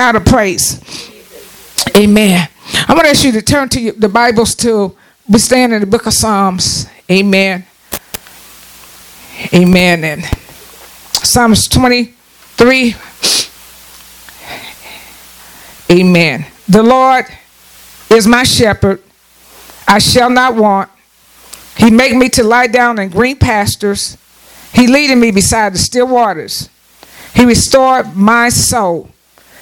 out of praise. Amen. I want to ask you to turn to the Bibles to, we stand in the book of Psalms. Amen. Amen. And Psalms 23. Amen. The Lord is my shepherd. I shall not want. He make me to lie down in green pastures. He leading me beside the still waters. He restored my soul.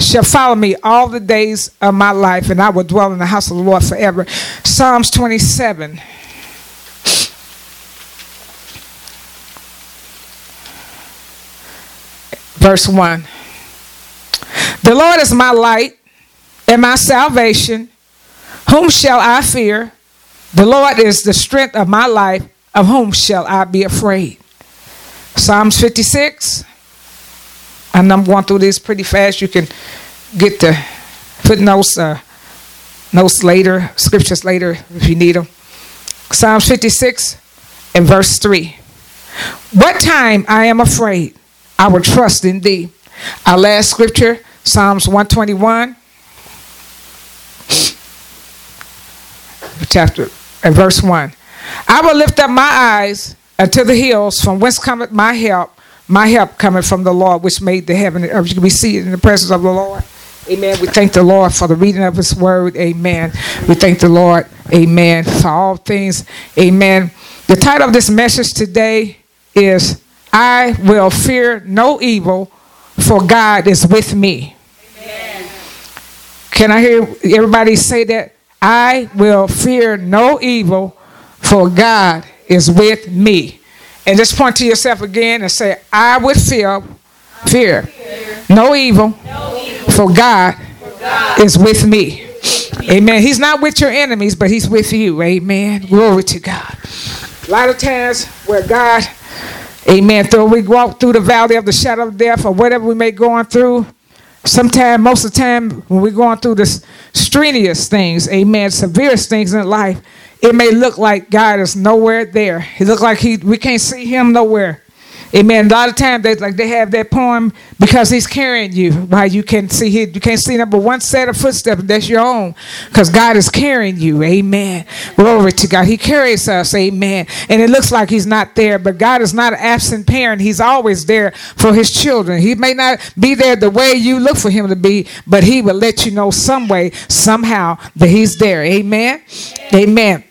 shall follow me all the days of my life, and I will dwell in the house of the Lord forever. Psalms 27. Verse 1. The Lord is my light and my salvation. Whom shall I fear? The Lord is the strength of my life. Of whom shall I be afraid? Psalms 56. And I'm going through this pretty fast. You can get the footnotes, uh, notes later, scriptures later if you need them. Psalms 56 and verse 3. What time I am afraid, I will trust in thee. Our last scripture, Psalms 121, chapter and verse 1. I will lift up my eyes unto the hills, from whence cometh my help. My help coming from the Lord, which made the heaven and earth. You can be seated in the presence of the Lord. Amen. We thank the Lord for the reading of His Word. Amen. We thank the Lord. Amen. For all things. Amen. The title of this message today is I will fear no evil, for God is with me. Amen. Can I hear everybody say that? I will fear no evil, for God is with me. And just point to yourself again and say, I would fear, fear, no evil, for God is with me. Amen. He's not with your enemies, but he's with you. Amen. Glory to God. A lot of times where God, amen, though we walk through the valley of the shadow of death or whatever we may go on through, sometimes, most of the time, when we're going through the strenuous things, amen, severest things in life, it may look like God is nowhere there. It look like he we can't see him nowhere. Amen. A lot of times they like they have that poem because he's carrying you. Why you can't see he, you can't see number one set of footsteps. That's your own. Because God is carrying you. Amen. Glory to God. He carries us. Amen. And it looks like he's not there, but God is not an absent parent. He's always there for his children. He may not be there the way you look for him to be, but he will let you know some way, somehow, that he's there. Amen. Amen. Amen.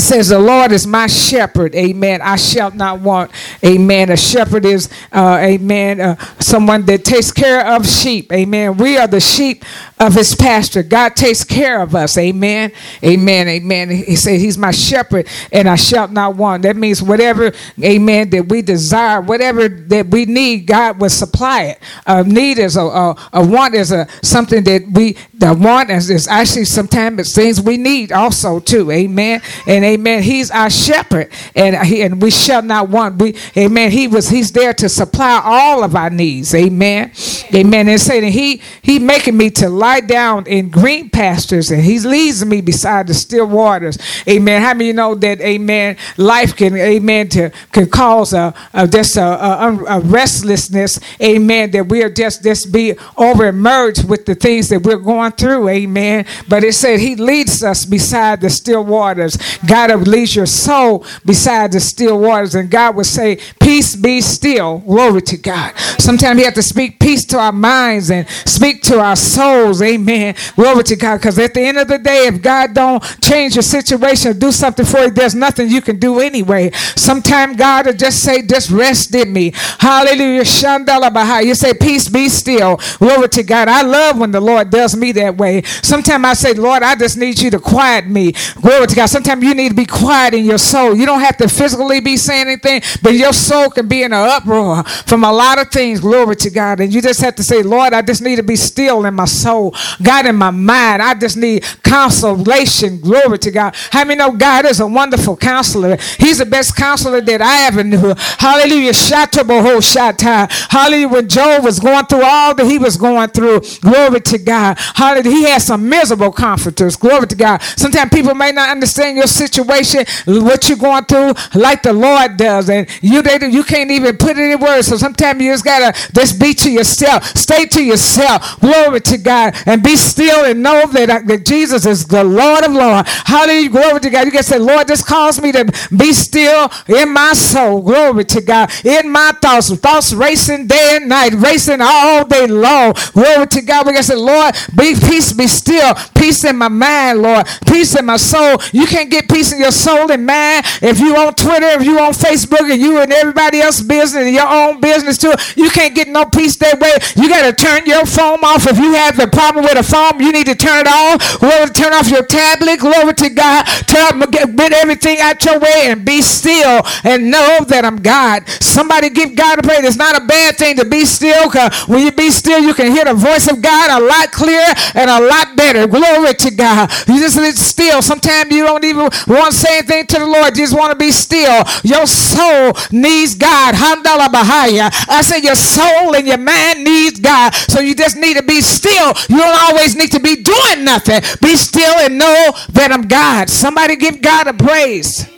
Says, The Lord is my shepherd. Amen. I shall not want. Amen. A shepherd is, uh, amen, uh, someone that takes care of sheep. Amen. We are the sheep of his pasture. God takes care of us. Amen. Amen. Amen. He said, He's my shepherd and I shall not want. That means whatever, amen, that we desire, whatever that we need, God will supply it. A need is a, a, a want is a something that we, the want is, is actually sometimes it's things we need also too. Amen. And amen. He's our shepherd, and he, and we shall not want. We, amen. He was. He's there to supply all of our needs. Amen. Amen. And saying he he making me to lie down in green pastures, and he leads me beside the still waters. Amen. How many you know that? Amen. Life can, amen, to can cause a, a just a, a, a restlessness. Amen. That we're just just be overmerged with the things that we're going through. Amen. But it said he leads us beside the still waters. God will lead your soul beside the still waters. And God will say, Peace be still. Glory to God. Sometimes we have to speak peace to our minds and speak to our souls. Amen. Glory to God. Because at the end of the day, if God don't change your situation, do something for you, there's nothing you can do anyway. Sometimes God will just say, just rest in me. Hallelujah. Shandala Baha. You say, Peace be still. Glory to God. I love when the Lord does me that way. Sometimes I say, Lord, I just need you to quiet me. Glory to God. Sometimes you need to be quiet in your soul. You don't have to physically be saying anything, but your soul can be in an uproar from a lot of things. Glory to God. And you just have to say, Lord, I just need to be still in my soul, God, in my mind. I just need consolation. Glory to God. How many know God is a wonderful counselor? He's the best counselor that I ever knew. Hallelujah. Shataboho Shata. Hallelujah. When Job was going through all that he was going through, glory to God. Hallelujah. He has some miserable comforters. Glory to God. Sometimes people may not understand your situation, what you're going through, like the Lord does. And you they, you can't even put it in words. So sometimes you just gotta just be to yourself. Stay to yourself. Glory to God. And be still and know that, uh, that Jesus is the Lord of Lords. Hallelujah. Glory to God. You can say, Lord, this calls me to be still in my soul. Glory to God. In my thoughts. Thoughts racing day and night, racing all day long. Glory to God. We can say, Lord, be peace, be still. Peace in my mind, Lord. Peace in my soul. You can't get peace in your soul and mind if you on Twitter, if you on Facebook, and you and everybody else business and your own business too. You can't get no peace that way. You got to turn your phone off. If you have the problem with a phone, you need to turn it off. Glory, turn off your tablet. Glory to God. Turn, get everything out your way and be still and know that I'm God. Somebody give God a praise. It's not a bad thing to be still when you be still, you can hear the voice of God a lot clearer and a lot better. Glory to God. You just sit still. Sometimes you don't even want to say anything to the Lord. You just want to be still. Your soul needs God. I said your soul and your mind needs God. So you just need to be still. You don't always need to be doing nothing. Be still and know that I'm God. Somebody give God a praise.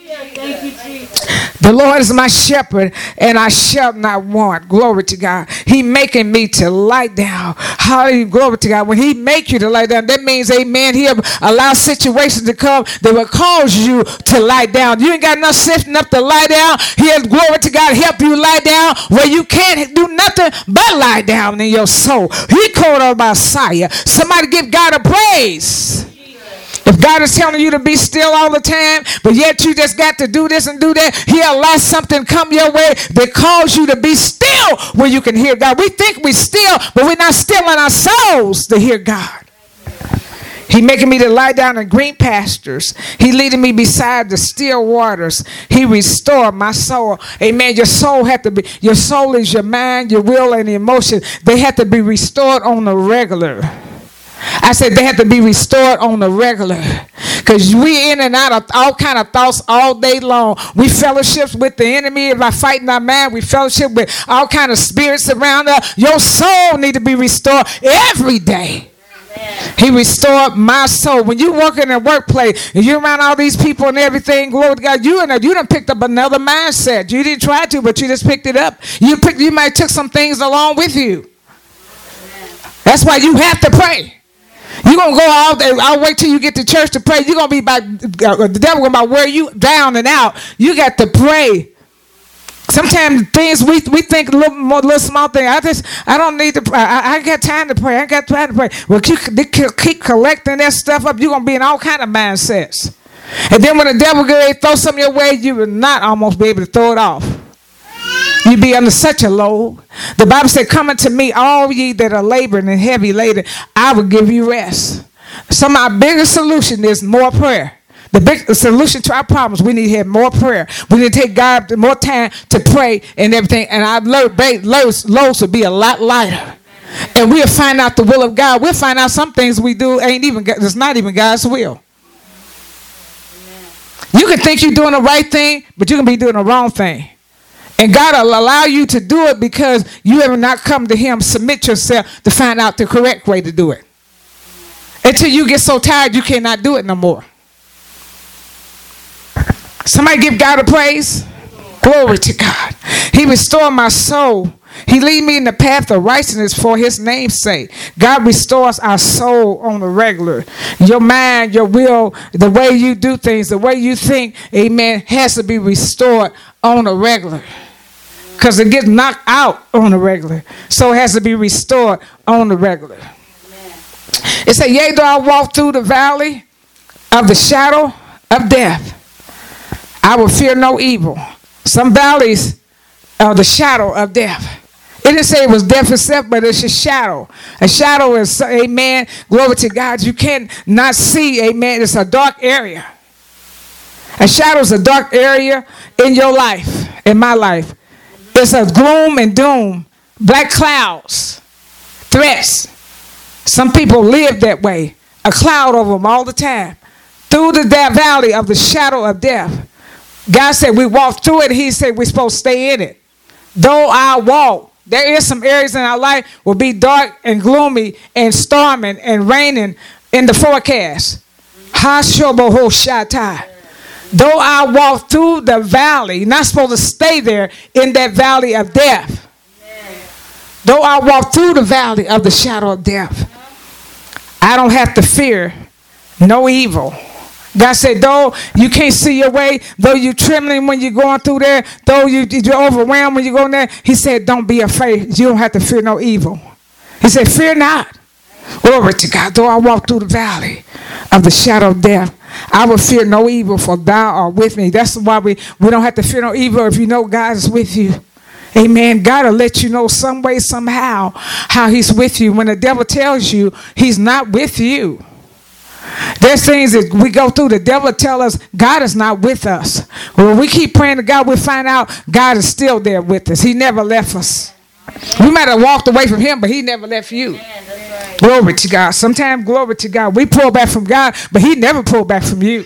The Lord is my shepherd, and I shall not want. Glory to God. He making me to lie down. Hallelujah. Glory to God. When He make you to lie down, that means, Amen. He allow situations to come that will cause you to lie down. You ain't got enough sense enough to lie down. He'll glory to God help you lie down where you can't do nothing but lie down in your soul. He called on Messiah. Somebody give God a praise. If God is telling you to be still all the time, but yet you just got to do this and do that, He'll let something come your way that calls you to be still where you can hear God. We think we're still, but we're not still in our souls to hear God. He making me to lie down in green pastures. He leading me beside the still waters. He restored my soul. Amen. Your soul had to be, your soul is your mind, your will, and emotion. They have to be restored on the regular. I said they have to be restored on the regular. Because we in and out of all kind of thoughts all day long. We fellowships with the enemy by fighting our man. We fellowship with all kind of spirits around us. Your soul need to be restored every day. He restored my soul. When you work in a workplace and you're around all these people and everything, glory to God, you and you done picked up another mindset. You didn't try to, but you just picked it up. You picked, you might took some things along with you. That's why you have to pray. You're gonna go out day. I'll wait till you get to church to pray. You're gonna be by uh, the devil gonna wear you down and out. You got to pray. Sometimes things we we think little more little small thing. I just I don't need to pray. I, I got time to pray. I got time to pray. Well, keep, keep collecting that stuff up. You're gonna be in all kind of mindsets. And then when the devil go throw something your way, you will not almost be able to throw it off. You be under such a load. The Bible said, Come unto me, all ye that are laboring and heavy laden, I will give you rest. So, my biggest solution is more prayer. The big solution to our problems, we need to have more prayer. We need to take God more time to pray and everything. And our load, loads, loads will be a lot lighter. And we'll find out the will of God. We'll find out some things we do ain't even it's not even God's will. You can think you're doing the right thing, but you can be doing the wrong thing. And God will allow you to do it because you have not come to Him. Submit yourself to find out the correct way to do it. Until you get so tired you cannot do it no more. Somebody give God a praise. Glory to God. He restored my soul. He lead me in the path of righteousness for his name's sake. God restores our soul on the regular. Your mind, your will, the way you do things, the way you think, amen, has to be restored on a regular because it gets knocked out on the regular. So it has to be restored on the regular. It said, Yea, though I walk through the valley of the shadow of death, I will fear no evil. Some valleys are the shadow of death. It didn't say it was death itself, but it's a shadow. A shadow is, amen, glory to God. You can't not see, amen. It's a dark area. A shadow is a dark area in your life, in my life. It's a gloom and doom, black clouds, threats. Some people live that way, a cloud over them all the time. Through the valley of the shadow of death. God said we walk through it. He said we're supposed to stay in it. Though I walk, there is some areas in our life will be dark and gloomy and storming and raining in the forecast. Hashobohoshatai. Though I walk through the valley, you're not supposed to stay there in that valley of death. Though I walk through the valley of the shadow of death, I don't have to fear no evil. God said, though you can't see your way, though you're trembling when you're going through there, though you, you're overwhelmed when you're going there, He said, don't be afraid. You don't have to fear no evil. He said, fear not. Glory to God. Though I walk through the valley of the shadow of death, I will fear no evil, for thou art with me. That's why we, we don't have to fear no evil if you know God is with you. Amen. God will let you know some way, somehow, how He's with you. When the devil tells you He's not with you, there's things that we go through. The devil tell us God is not with us. When we keep praying to God, we find out God is still there with us. He never left us. We might have walked away from Him, but He never left you. Glory to God. Sometimes glory to God. We pull back from God, but He never pulled back from you.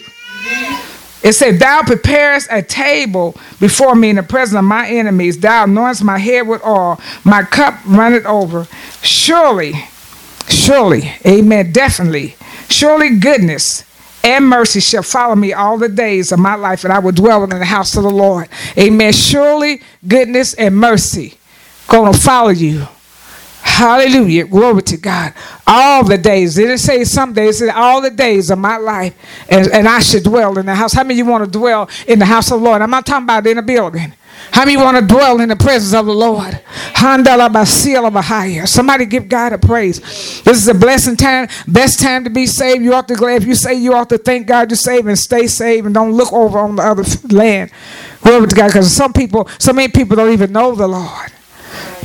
It said, Thou preparest a table before me in the presence of my enemies. Thou anointest my head with oil. My cup runneth over. Surely, surely, amen, definitely, surely goodness and mercy shall follow me all the days of my life, and I will dwell in the house of the Lord. Amen. Surely goodness and mercy gonna follow you Hallelujah. Glory to God. All the days. didn't say some days, it said all the days of my life. And, and I should dwell in the house. How many of you want to dwell in the house of the Lord? I'm not talking about in a building. How many want to dwell in the presence of the Lord? Somebody give God a praise. This is a blessing time, best time to be saved. You ought to glad if you say you ought to thank God you're saved and stay saved and don't look over on the other land. Glory to God. Because some people, so many people don't even know the Lord.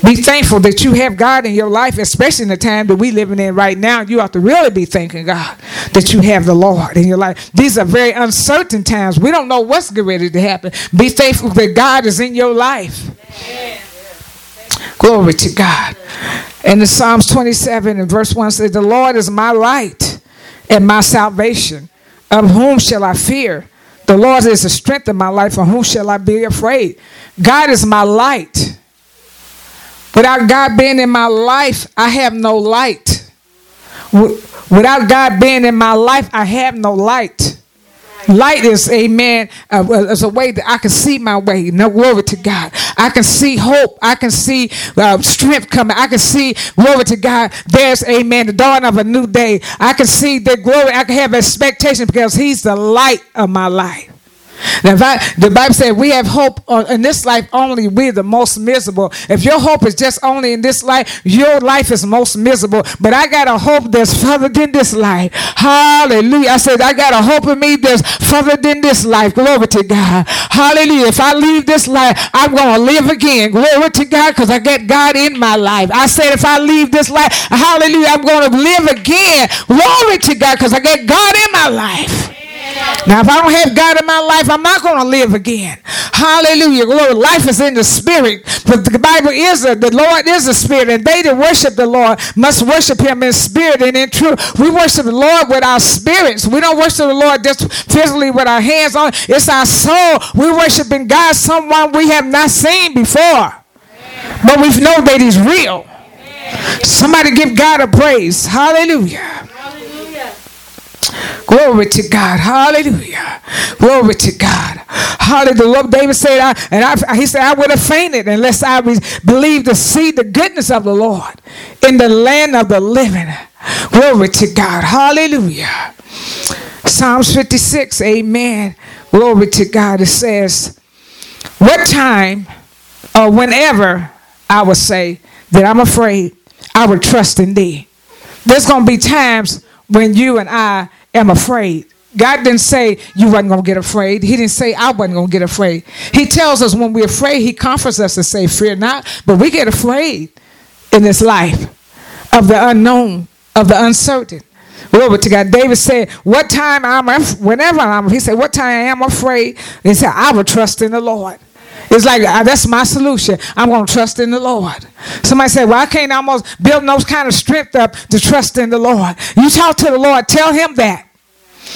Be thankful that you have God in your life, especially in the time that we're living in right now. You have to really be thanking God that you have the Lord in your life. These are very uncertain times. We don't know what's getting ready to happen. Be thankful that God is in your life. Glory to God. And the Psalms 27 and verse 1 says, The Lord is my light and my salvation. Of whom shall I fear? The Lord is the strength of my life. Of whom shall I be afraid? God is my light Without God being in my life, I have no light. Without God being in my life, I have no light. Light is, amen, uh, is a way that I can see my way. No glory to God. I can see hope. I can see uh, strength coming. I can see, glory to God, there's, amen, the dawn of a new day. I can see the glory. I can have expectation because He's the light of my life. Now, if I, the Bible said we have hope in this life only, we're the most miserable. If your hope is just only in this life, your life is most miserable. But I got a hope that's further than this life. Hallelujah. I said, I got a hope in me that's further than this life. Glory to God. Hallelujah. If I leave this life, I'm going to live again. Glory to God because I got God in my life. I said, if I leave this life, hallelujah, I'm going to live again. Glory to God because I got God in my life. Now, if I don't have God in my life, I'm not going to live again. Hallelujah. Lord, life is in the spirit. But the Bible is a, the Lord is a spirit, and they that worship the Lord must worship him in spirit and in truth. We worship the Lord with our spirits. We don't worship the Lord just physically with our hands on. It's our soul. We worship in God, someone we have not seen before. But we know that he's real. Somebody give God a praise. Hallelujah. Glory to God. Hallelujah. Glory to God. Hallelujah. The Lord David said, I, and I, he said, I would have fainted unless I believed to see the goodness of the Lord in the land of the living. Glory to God. Hallelujah. Psalms 56. Amen. Glory to God. It says, What time or whenever I would say that I'm afraid, I would trust in thee. There's going to be times when you and I am afraid. God didn't say you wasn't going to get afraid. He didn't say I wasn't going to get afraid. He tells us when we're afraid, He comforts us to say, Fear not. But we get afraid in this life of the unknown, of the uncertain. Glory to God. David said, What time I'm, whenever I'm, he said, What time I am afraid, he said, I will trust in the Lord. It's like uh, that's my solution. I'm to trust in the Lord. Somebody said, "Well, I can't almost build those kind of strength up to trust in the Lord." You talk to the Lord. Tell Him that.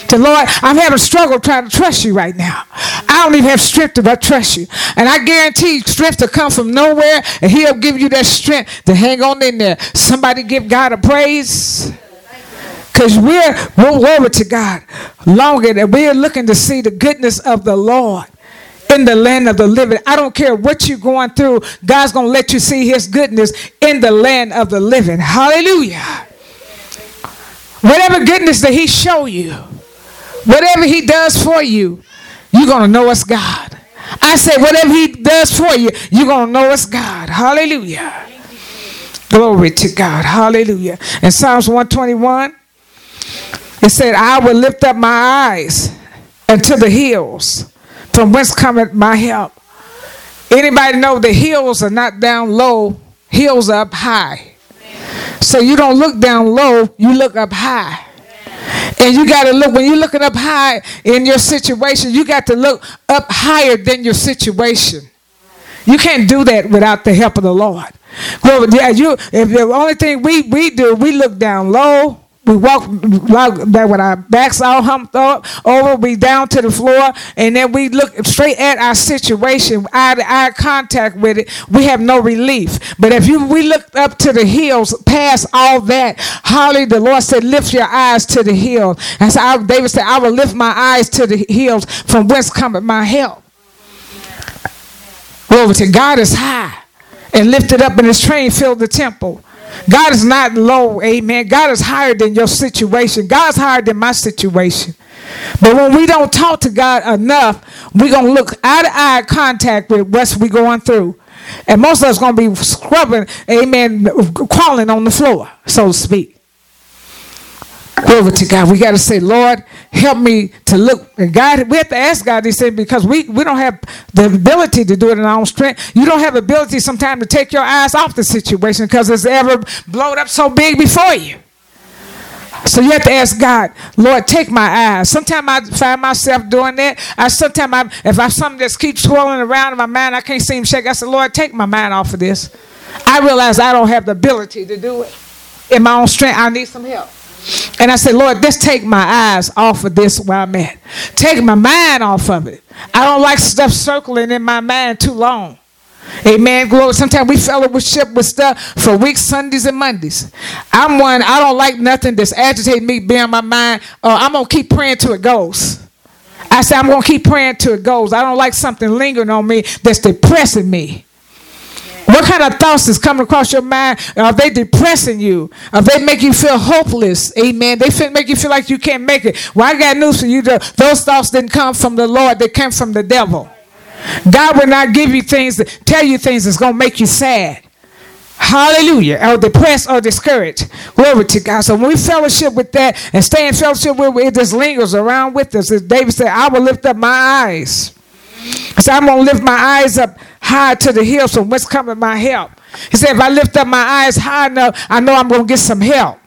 To Lord, I'm having a struggle trying to trust you right now. I don't even have strength to trust you. And I guarantee strength to come from nowhere, and He'll give you that strength to hang on in there. Somebody give God a praise. Because we're, we're over to God longer than we're looking to see the goodness of the Lord in the land of the living. I don't care what you're going through, God's going to let you see His goodness in the land of the living. Hallelujah. Whatever goodness that He show you, whatever He does for you, you're going to know it's God. I said, whatever He does for you, you're going to know it's God. Hallelujah. Glory to God. Hallelujah. In Psalms 121, it said, I will lift up my eyes unto the hills from whence cometh my help? Anybody know the hills are not down low, hills are up high. So you don't look down low, you look up high. And you got to look, when you're looking up high in your situation, you got to look up higher than your situation. You can't do that without the help of the Lord. Well, yeah, you if the only thing we, we do, we look down low, we walk back with our backs all humped up over, we down to the floor, and then we look straight at our situation, eye to eye contact with it. We have no relief. But if you we look up to the hills, past all that, Holly, the Lord said, lift your eyes to the hills. And so David said, I will lift my eyes to the hills from whence cometh my help. Glory to God is high and lifted up in his train filled the temple. God is not low, amen. God is higher than your situation. God's higher than my situation. But when we don't talk to God enough, we're going to look eye to eye contact with what we're going through. And most of us going to be scrubbing, amen, crawling on the floor, so to speak. Glory to God. We got to say, Lord, help me to look. And God, we have to ask God, he said, because we, we don't have the ability to do it in our own strength. You don't have ability sometimes to take your eyes off the situation because it's ever blown up so big before you. So you have to ask God, Lord, take my eyes. Sometimes I find myself doing that. I sometimes I, if I something just keeps swirling around in my mind, I can't seem to shake. I said, Lord, take my mind off of this. I realize I don't have the ability to do it in my own strength. I need some help. And I said, Lord, just take my eyes off of this where I'm at. Take my mind off of it. I don't like stuff circling in my mind too long. Amen. Glory. Sometimes we fellowship with stuff for weeks, Sundays, and Mondays. I'm one, I don't like nothing that's agitating me, being my mind. Uh, I'm going to keep praying till it goes. I said, I'm going to keep praying till it goes. I don't like something lingering on me that's depressing me. What kind of thoughts is coming across your mind? Are they depressing you? Are they make you feel hopeless? Amen. They make you feel like you can't make it. Well, I got news for you. Those thoughts didn't come from the Lord. They came from the devil. God will not give you things, that tell you things that's going to make you sad. Hallelujah. Or depressed or discouraged. Glory to God. So when we fellowship with that and stay in fellowship with it, it just lingers around with us. As David said, I will lift up my eyes. So I'm going to lift my eyes up high to the hills from whence coming my help. He said, if I lift up my eyes high enough, I know I'm going to get some help.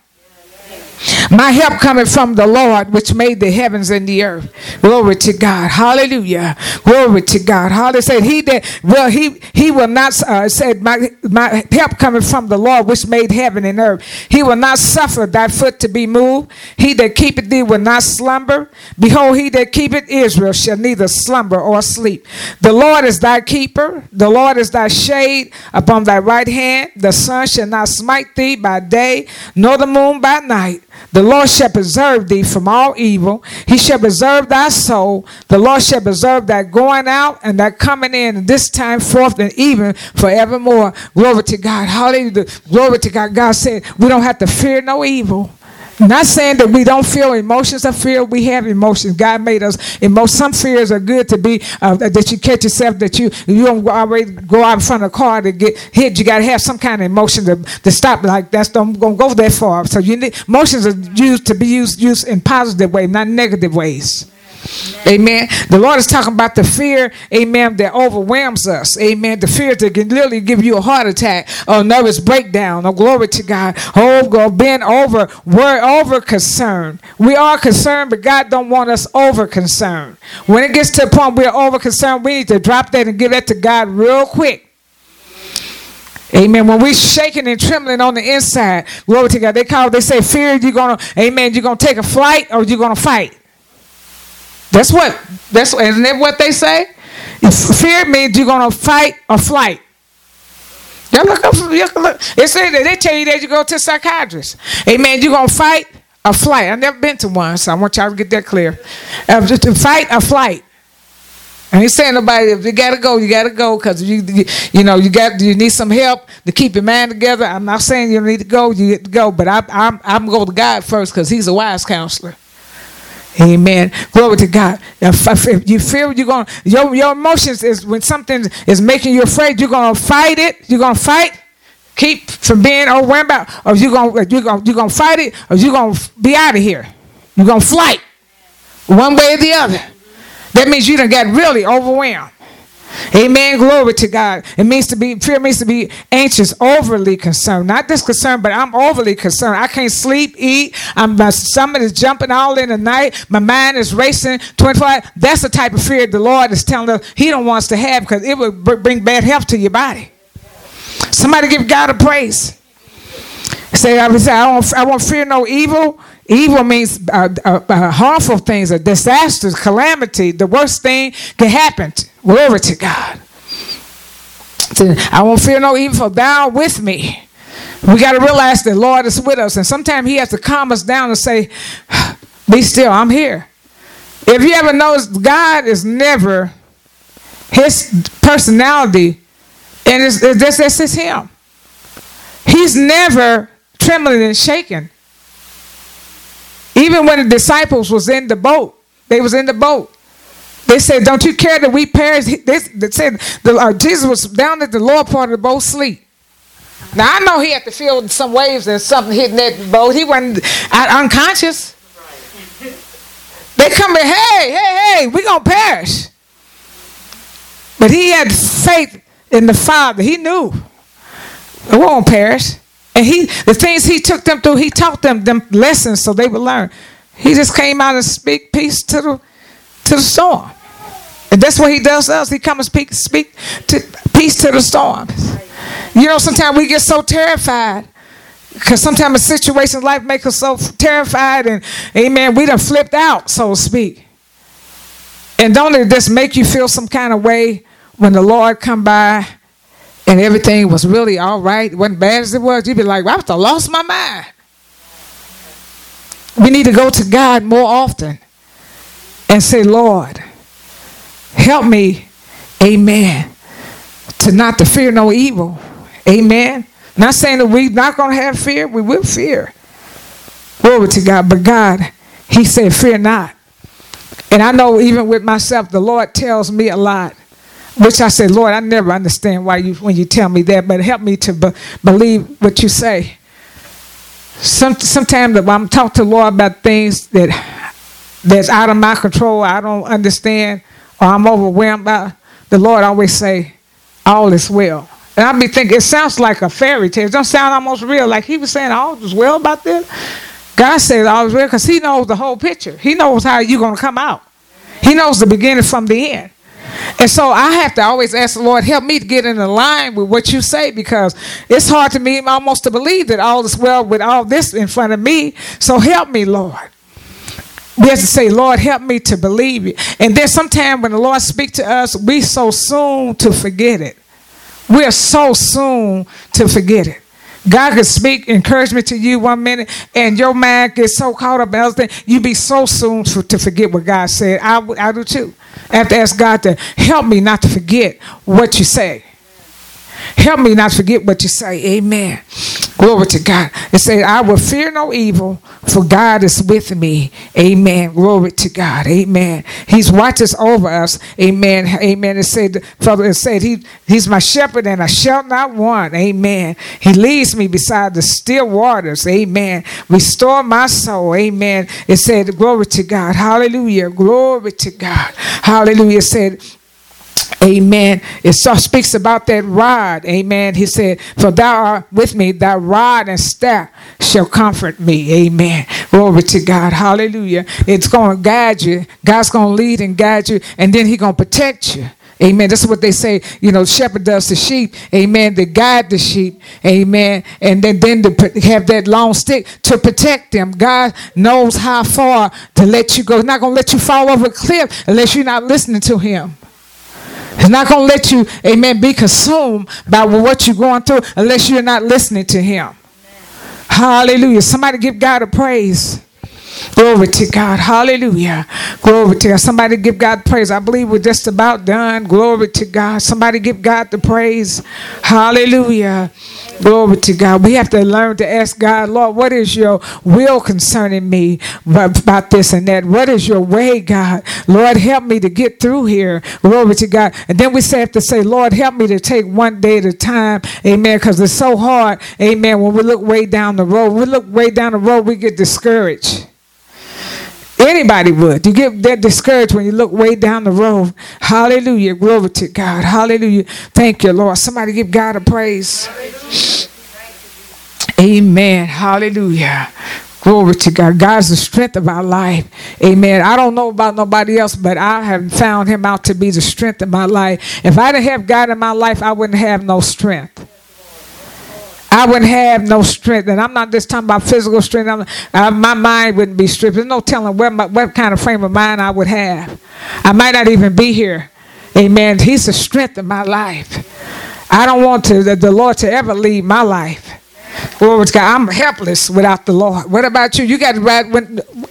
My help coming from the Lord, which made the heavens and the earth. Glory to God. Hallelujah. Glory to God. Hallelujah. Said he that well he he will not uh, said my my help coming from the Lord, which made heaven and earth. He will not suffer thy foot to be moved. He that keepeth thee will not slumber. Behold, he that keepeth Israel shall neither slumber or sleep. The Lord is thy keeper. The Lord is thy shade upon thy right hand. The sun shall not smite thee by day, nor the moon by night. The Lord shall preserve thee from all evil. He shall preserve thy soul. The Lord shall preserve thy going out and thy coming in, this time forth and even forevermore. Glory to God. Hallelujah. Glory to God. God said we don't have to fear no evil. Not saying that we don't feel emotions of fear. We have emotions. God made us. Emotions. Some fears are good to be uh, that you catch yourself that you you don't already go out in front of a car to get hit. You got to have some kind of emotion to, to stop. Like that's don't gonna go that far. So you need emotions are used to be used used in positive ways, not negative ways. Amen. The Lord is talking about the fear, amen, that overwhelms us. Amen. The fear that can literally give you a heart attack or nervous breakdown. Oh, glory to God. Oh, God, being over, we're over concerned. We are concerned, but God don't want us over concerned. When it gets to the point we're over concerned, we need to drop that and give that to God real quick. Amen. When we're shaking and trembling on the inside, glory to God. They call, they say, fear, you're gonna, amen, you're gonna take a flight or you're gonna fight. That's what that's isn't that what they say? Fear means you're gonna fight or flight. Y'all look up. Look. They say that they tell you that you go to a psychiatrist. Amen. You're gonna fight or flight. I've never been to one, so I want y'all to get that clear. Uh, just to fight or flight. I ain't saying nobody if you gotta go, you gotta go because you, you you know you got you need some help to keep your mind together. I'm not saying you need to go, you get to go, but I, I'm I'm going to God first because He's a wise counselor. Amen. Glory to God. If you feel you're going, your your emotions is when something is making you afraid. You're going to fight it. You're going to fight. Keep from being overwhelmed about, or you're going you're going you're going to fight it, or you're going to be out of here. You're going to flight, one way or the other. That means you don't get really overwhelmed. Amen. Glory to God. It means to be fear means to be anxious, overly concerned. Not just concerned, but I'm overly concerned. I can't sleep, eat. I'm my stomach is jumping all in the night. My mind is racing 24 That's the type of fear the Lord is telling us He don't want us to have because it will bring bad health to your body. Somebody give God a praise. Say, I, say, I, won't, I won't fear no evil. Evil means uh, uh, uh, harmful things, a disaster, calamity. The worst thing can happen. Glory to God. I won't fear no evil, thou with me. We got to realize that Lord is with us. And sometimes He has to calm us down and say, Be still, I'm here. If you ever notice, God is never His personality, and it's, it's, it's Him. He's never trembling and shaking. Even when the disciples was in the boat, they was in the boat. They said, "Don't you care that we perish?" They, said the, uh, Jesus was down at the lower part of the boat sleep. Now I know he had to feel some waves and something hitting that boat. He wasn't unconscious. They come in, hey, hey, hey, we gonna perish. But he had faith in the Father. He knew we won't perish. And he, the things he took them through, he taught them them lessons so they would learn. He just came out and speak peace to the to the storm. And that's what he does us. He comes speak, speak to peace to the storm. You know, sometimes we get so terrified because sometimes a situation in life makes us so terrified and amen, we done flipped out, so to speak. And don't it just make you feel some kind of way when the Lord come by and everything was really all right, wasn't bad as it was, you'd be like, well, I have lost my mind. We need to go to God more often and say, Lord, help me, amen, to not to fear no evil. Amen. Not saying that we're not going to have fear, we will fear. Glory to God. But God, He said, fear not. And I know even with myself, the Lord tells me a lot which I said, Lord, I never understand why you when you tell me that, but help me to be, believe what you say. Some, sometimes I'm talking to the Lord about things that that's out of my control, I don't understand, or I'm overwhelmed by. The Lord always say, "All is well." And I'll be thinking, it sounds like a fairy tale. It don't sound almost real. Like he was saying, all is well about this. God said all is well because he knows the whole picture. He knows how you're going to come out. He knows the beginning from the end. And so I have to always ask the Lord, help me to get in line with what you say because it's hard to me almost to believe that all is well with all this in front of me. So help me, Lord. We have to say, Lord, help me to believe you. And then sometime when the Lord speaks to us, we so soon to forget it. We are so soon to forget it. God can speak encouragement to you one minute, and your mind gets so caught up in other things, you be so soon to, to forget what God said. I, I do too. I have to ask God to help me not to forget what you say. Help me not forget what you say. Amen. Glory to God. It said, I will fear no evil, for God is with me. Amen. Glory to God. Amen. He's watches over us. Amen. Amen. It said, Father, it said, he, He's my shepherd and I shall not want. Amen. He leads me beside the still waters. Amen. Restore my soul. Amen. It said, Glory to God. Hallelujah. Glory to God. Hallelujah. It said, Amen. It speaks about that rod. Amen. He said, For thou art with me, thy rod and staff shall comfort me. Amen. Glory to God. Hallelujah. It's going to guide you. God's going to lead and guide you, and then He's going to protect you. Amen. This is what they say. You know, shepherd does the sheep. Amen. To guide the sheep. Amen. And then, then to have that long stick to protect them. God knows how far to let you go. He's not going to let you fall over a cliff unless you're not listening to Him. He's not going to let you, amen, be consumed by what you're going through unless you're not listening to Him. Hallelujah. Somebody give God a praise. Glory to God. Hallelujah. Glory to God. Somebody give God praise. I believe we're just about done. Glory to God. Somebody give God the praise. Hallelujah. Glory to God. We have to learn to ask God, Lord, what is your will concerning me about this and that? What is your way, God? Lord, help me to get through here. Glory to God. And then we have to say, Lord, help me to take one day at a time. Amen. Because it's so hard. Amen. When we look way down the road, we look way down the road, we get discouraged. Anybody would. You get that discouraged when you look way down the road. Hallelujah. Glory to God. Hallelujah. Thank you, Lord. Somebody give God a praise. Amen. Hallelujah. Glory to God. God's the strength of our life. Amen. I don't know about nobody else, but I have found him out to be the strength of my life. If I didn't have God in my life, I wouldn't have no strength. I wouldn't have no strength. And I'm not just talking about physical strength. Uh, my mind wouldn't be stripped. There's no telling what, my, what kind of frame of mind I would have. I might not even be here. Amen. He's the strength of my life. I don't want to the, the Lord to ever leave my life. Glory to God. I'm helpless without the Lord. What about you? You got to ride,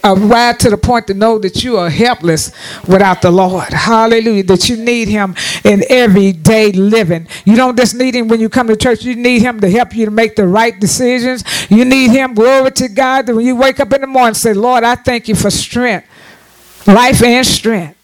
uh, ride to the point to know that you are helpless without the Lord. Hallelujah. That you need Him in everyday living. You don't just need Him when you come to church. You need Him to help you to make the right decisions. You need Him, glory to God, that when you wake up in the morning, say, Lord, I thank you for strength, life and strength.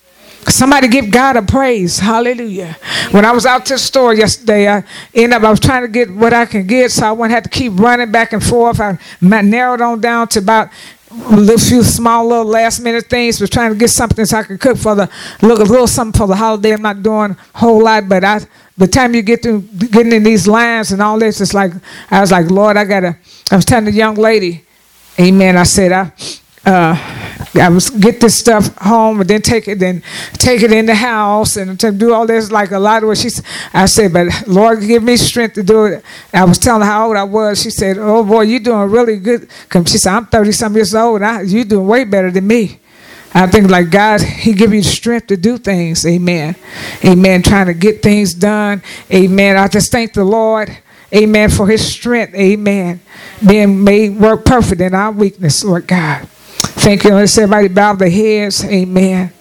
Somebody give God a praise. Hallelujah. When I was out to the store yesterday, I ended up, I was trying to get what I can get, so I wouldn't have to keep running back and forth. I narrowed on down to about a little few small little last minute things. Was trying to get something so I could cook for the look a little something for the holiday. I'm not doing a whole lot, but I the time you get through getting in these lines and all this, it's like I was like, Lord, I gotta. I was telling the young lady, Amen. I said I uh, I was get this stuff home and then take it then take it in the house and to do all this like a lot of what she I said, but Lord give me strength to do it. I was telling her how old I was. She said, "Oh boy, you're doing really good." She said, "I'm 30 some years old. And I, you're doing way better than me." I think like God, He give you strength to do things. Amen. Amen. Trying to get things done. Amen. I just thank the Lord. Amen. For His strength. Amen. Being made work perfect in our weakness, Lord God. Thank you. Let's everybody bow their heads. Amen.